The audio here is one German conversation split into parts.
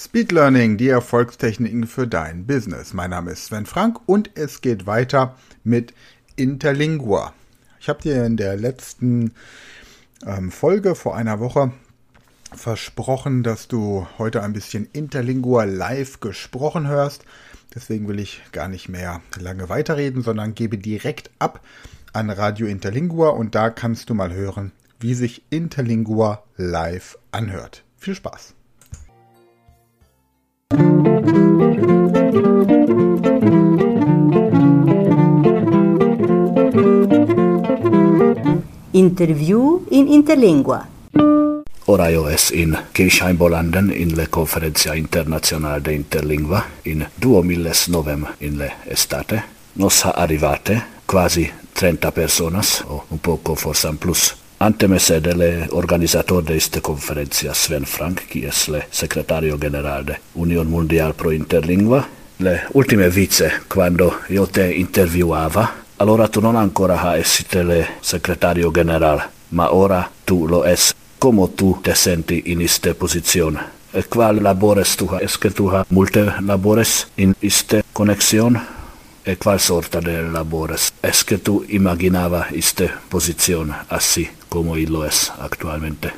Speed Learning, die Erfolgstechniken für dein Business. Mein Name ist Sven Frank und es geht weiter mit Interlingua. Ich habe dir in der letzten ähm, Folge vor einer Woche versprochen, dass du heute ein bisschen Interlingua live gesprochen hörst. Deswegen will ich gar nicht mehr lange weiterreden, sondern gebe direkt ab an Radio Interlingua und da kannst du mal hören, wie sich Interlingua live anhört. Viel Spaß! Interview in Interlingua. Ora io es in Keisheimbolanden in le Conferencia Internazionale de Interlingua in 2009 in le estate. Nos ha arrivate quasi 30 personas, o un poco forse plus. Ante me sede le organizzator de iste conferencia Sven Frank, qui es le secretario general de Union Mundial pro Interlingua, le ultime vice, quando io te interviuava, allora tu non ancora ha essite le secretario general, ma ora tu lo es. Como tu te senti in iste posizione? E qual labores tu ha? Es que tu ha multe labores in iste connexion? E qual sorta de labores? Es que tu imaginava iste posizione assi? como lo es actualmente.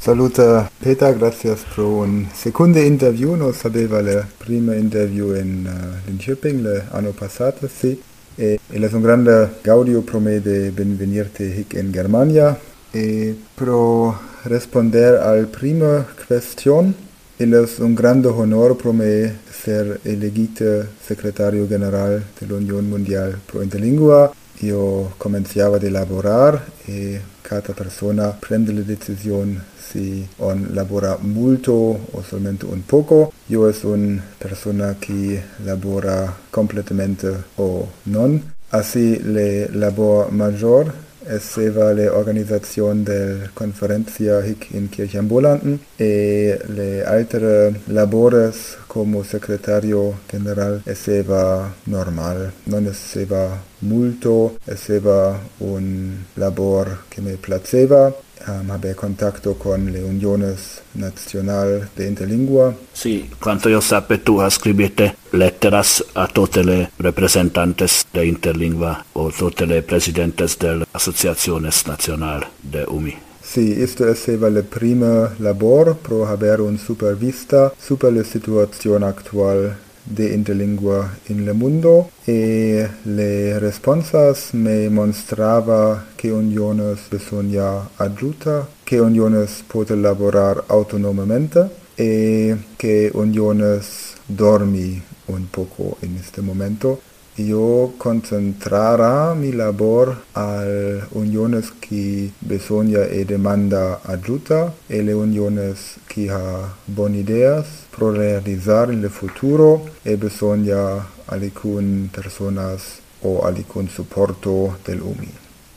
Saluta Peter, gracias por un segundo interview. No sabeva la prima interview en uh, Linköping le anno passato, sì. E il è un grande gaudio pro me de benvenirte hic in Germania. E pro responder al prima question, il è un grande honor pro me ser elegite secretario general dell'Unione Mondiale pro Interlingua. Io cominciava a lavorare e cada persona prende la decisión si on labora mucho o solamente un poco. Yo es una persona que labora completamente o non. Así le labor mayor es la organización de conferencia hic in Kirchenbolanden. E le altre labores como secretario general esseva normal, non esseva multo, esseva un labor che me placeva um, habe contacto con le uniones nacional de interlingua. Sì, quanto io sape tu ha scribite letteras a tutte le representantes de interlingua o tutte le presidentes del Associaciones Nacional de UMI. Sì, isto esseva le prima labor pro haber un supervista super la situazione actual de interlingua in le mundo e le responsas me mostrava che uniones besogna aggiuta, che uniones pote laborar autonomamente e che uniones dormi un poco in este momento. Io concentrara mi labor al uniones qui besogna e demanda aggiuta e le uniones qui ha bon ideas pro realizar in le futuro e besogna alicun personas o alicun supporto del UMI.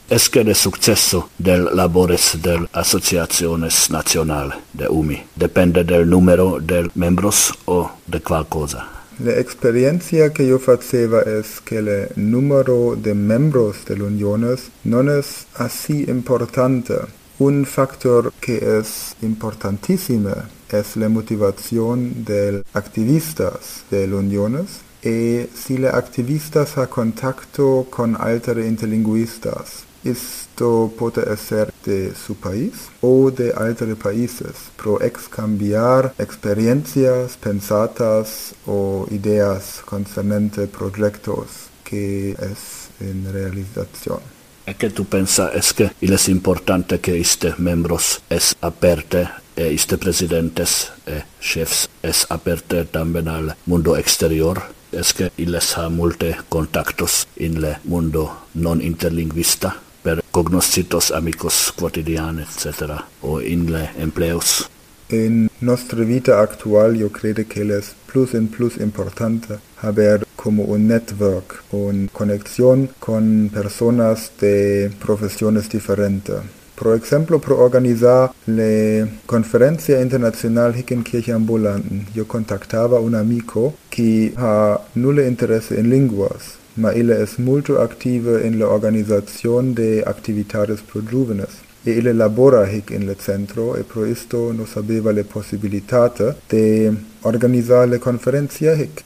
Es que el successo del labores del Asociaciones Nacional de UMI depende del número de membros o de qualcosa. La experiencia que yo faceva es que el número de membros de la uniones non es así importante. Un factor que es importantísimo es la motivación de activistas de las uniones y si los activistas ha contacto con altere interlinguistas. Esto puede ser de su país o de altere países, pro excambiar experiencias pensadas o ideas concernentes proyectos que es en realización. ¿Qué que tú piensas es que es importante que este miembros es aperte e iste presidentes e chefs es aperte también al mundo exterior es que ha multe contactos in le mundo non interlingvista per cognoscitos amicos quotidiani etc o in le empleos. En nostra vita actual yo crede que es plus en plus importante haber como un network un conexión con personas de profesiones diferentes Pro ejemplo, pro organizar la conferencia internacional hic in Kirche ambulanten, yo contactaba un amico que ha nulle interesse en lenguas, ma ille es multo active en la organización de actividades pro jóvenes. E ille labora hic in le centro, e pro isto no sabeva le possibilitate de organizzare le conferenze hic.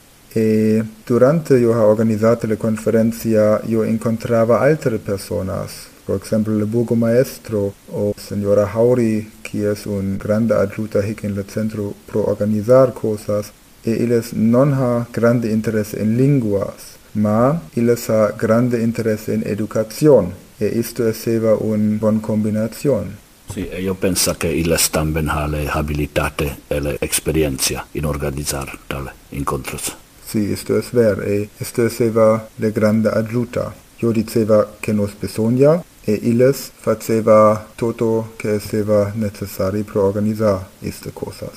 Durante io ha organizzato le conferenze io incontrava altre personas, per esempio il burgomaestro o signora Hauri, che è un grande aiuto hic in il centro pro organizzare cosas, e illes non ha grande interesse in linguas, ma illes ha grande interesse in educazione, e isto esseva un buon combinazione. Sì, e io penso che il stamben ha le abilitate e le esperienze in organizzare tale incontri. Sì, isto è vero, e isto esseva le grande aggiunta. Io diceva che nos bisogna, e illes faceva tutto che esseva necessario per organizzare queste cose.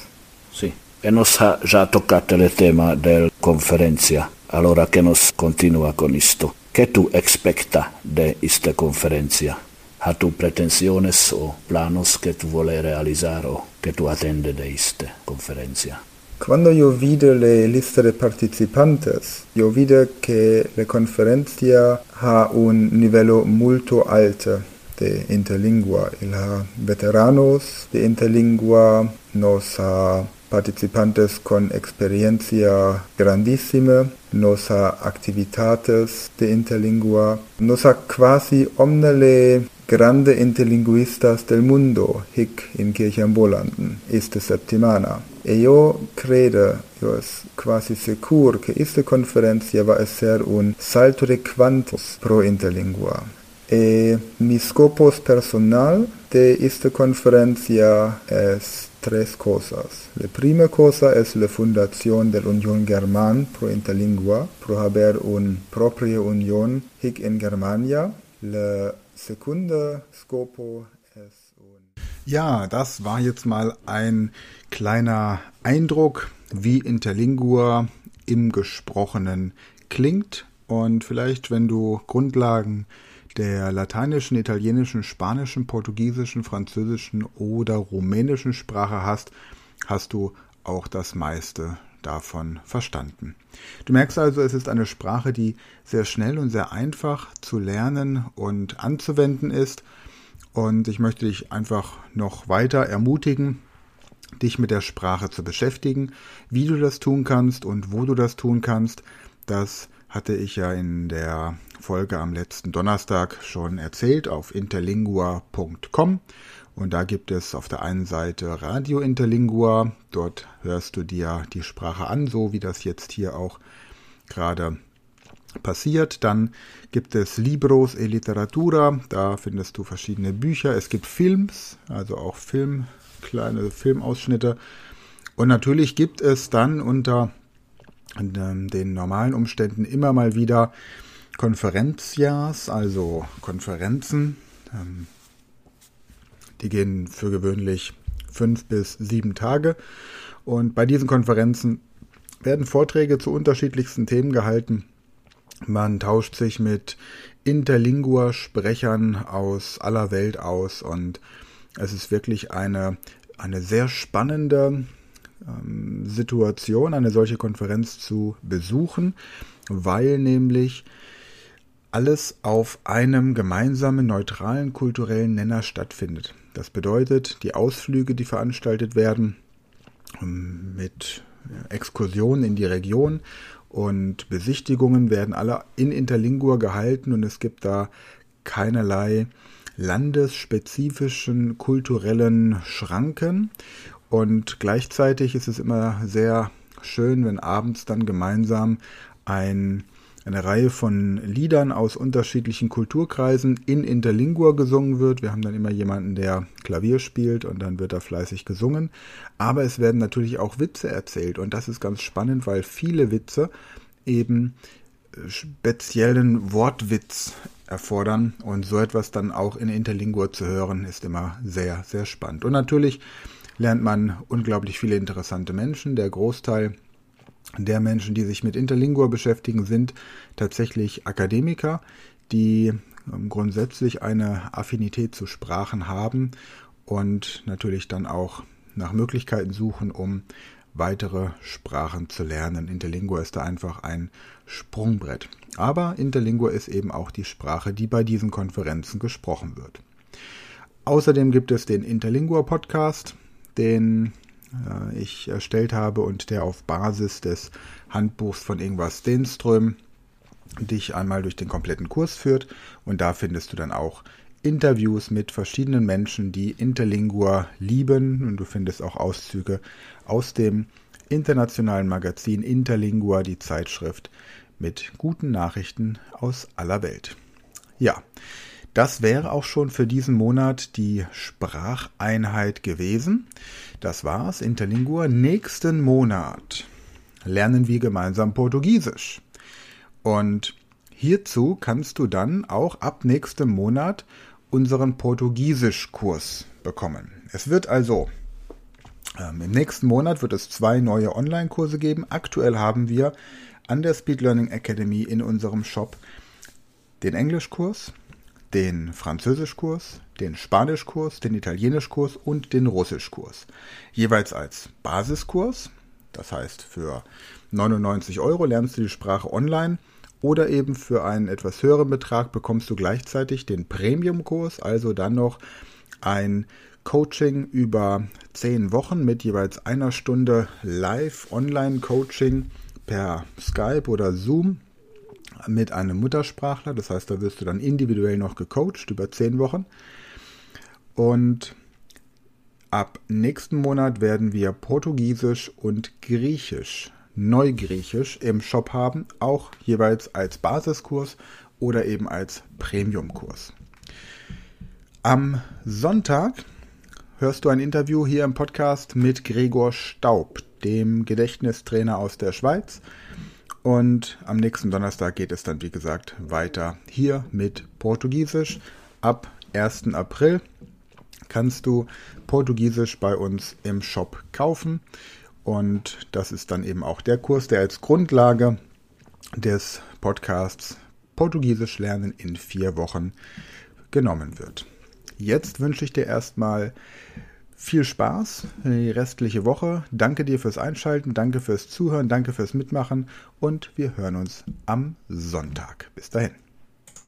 Sì, e nos ha già toccato il tema della conferenza, allora che nos continua con isto. Che tu expecta de questa conferenza? Ha tu pretensiones o planos che tu vuole realizzare o che tu attende de iste conferenza? Quando io vide le liste de participantes, io vide che le conferencia ha un livello molto alto de interlingua. Il ha veteranos de interlingua, nos ha participantes con experiencia grandissime, nos ha activitates de interlingua, nos ha quasi omne le grande interlinguistas del mundo hic in Kirchenbolanden iste settimana. E io credo, io es quasi sicur, che iste conferencia va ser un salto de quantos pro interlingua. E mi scopos personal de iste conferencia es tres cosas. La prima cosa es la fundación de la Unión German pro Interlingua, pro haber un propria unión hic in Germania. La Sekunde Scopo Ja, das war jetzt mal ein kleiner Eindruck, wie Interlingua im Gesprochenen klingt. Und vielleicht, wenn du Grundlagen der lateinischen, italienischen, spanischen, portugiesischen, französischen oder rumänischen Sprache hast, hast du auch das meiste davon verstanden. Du merkst also, es ist eine Sprache, die sehr schnell und sehr einfach zu lernen und anzuwenden ist. Und ich möchte dich einfach noch weiter ermutigen, dich mit der Sprache zu beschäftigen. Wie du das tun kannst und wo du das tun kannst, das hatte ich ja in der Folge am letzten Donnerstag schon erzählt auf interlingua.com. Und da gibt es auf der einen Seite Radio Interlingua. Dort hörst du dir die Sprache an, so wie das jetzt hier auch gerade passiert. Dann gibt es Libros e Literatura. Da findest du verschiedene Bücher. Es gibt Films, also auch Film, kleine Filmausschnitte. Und natürlich gibt es dann unter ähm, den normalen Umständen immer mal wieder Konferenzias, also Konferenzen. Ähm, die gehen für gewöhnlich fünf bis sieben Tage. Und bei diesen Konferenzen werden Vorträge zu unterschiedlichsten Themen gehalten. Man tauscht sich mit Interlingua-Sprechern aus aller Welt aus und es ist wirklich eine, eine sehr spannende ähm, Situation, eine solche Konferenz zu besuchen, weil nämlich alles auf einem gemeinsamen neutralen kulturellen Nenner stattfindet. Das bedeutet, die Ausflüge, die veranstaltet werden, ähm, mit Exkursionen in die Region und Besichtigungen werden alle in Interlingua gehalten und es gibt da keinerlei landesspezifischen kulturellen Schranken. Und gleichzeitig ist es immer sehr schön, wenn abends dann gemeinsam ein eine Reihe von Liedern aus unterschiedlichen Kulturkreisen in Interlingua gesungen wird. Wir haben dann immer jemanden, der Klavier spielt und dann wird da fleißig gesungen. Aber es werden natürlich auch Witze erzählt und das ist ganz spannend, weil viele Witze eben äh, speziellen Wortwitz erfordern und so etwas dann auch in Interlingua zu hören, ist immer sehr, sehr spannend. Und natürlich lernt man unglaublich viele interessante Menschen. Der Großteil der Menschen, die sich mit Interlingua beschäftigen, sind tatsächlich Akademiker, die ähm, grundsätzlich eine Affinität zu Sprachen haben und natürlich dann auch nach Möglichkeiten suchen, um weitere Sprachen zu lernen. Interlingua ist da einfach ein Sprungbrett. Aber Interlingua ist eben auch die Sprache, die bei diesen Konferenzen gesprochen wird. Außerdem gibt es den Interlingua Podcast, den äh, ich erstellt habe und der auf Basis des Handbuchs von Ingvar Stenström dich einmal durch den kompletten Kurs führt. Und da findest du dann auch Interviews mit verschiedenen Menschen, die Interlingua lieben. Und du findest auch Auszüge aus dem internationalen Magazin Interlingua, die Zeitschrift mit guten Nachrichten aus aller Welt. Ja, das wäre auch schon für diesen Monat die Spracheinheit gewesen. Das war's, Interlingua. Nächsten Monat lernen wir gemeinsam Portugiesisch. Und hierzu kannst du dann auch ab nächstem Monat unseren Portugiesischkurs bekommen. Es wird also ähm, im nächsten Monat wird es zwei neue Online-Kurse geben. Aktuell haben wir an der Speed Learning Academy in unserem Shop den Englischkurs, den Französischkurs, den Spanischkurs, den Italienischkurs und den Russischkurs. Jeweils als Basiskurs. Das heißt, für 99 Euro lernst du die Sprache online oder eben für einen etwas höheren Betrag bekommst du gleichzeitig den Premium-Kurs, also dann noch ein Coaching über 10 Wochen mit jeweils einer Stunde Live-Online-Coaching per Skype oder Zoom mit einem Muttersprachler. Das heißt, da wirst du dann individuell noch gecoacht über 10 Wochen. Und ab nächsten Monat werden wir Portugiesisch und Griechisch Neugriechisch im Shop haben, auch jeweils als Basiskurs oder eben als Premiumkurs. Am Sonntag hörst du ein Interview hier im Podcast mit Gregor Staub, dem Gedächtnistrainer aus der Schweiz. Und am nächsten Donnerstag geht es dann, wie gesagt, weiter hier mit Portugiesisch. Ab 1. April kannst du Portugiesisch bei uns im Shop kaufen. Und das ist dann eben auch der Kurs, der als Grundlage des Podcasts Portugiesisch lernen in vier Wochen genommen wird. Jetzt wünsche ich dir erstmal viel Spaß die restliche Woche. Danke dir fürs Einschalten, danke fürs Zuhören, danke fürs Mitmachen und wir hören uns am Sonntag. Bis dahin.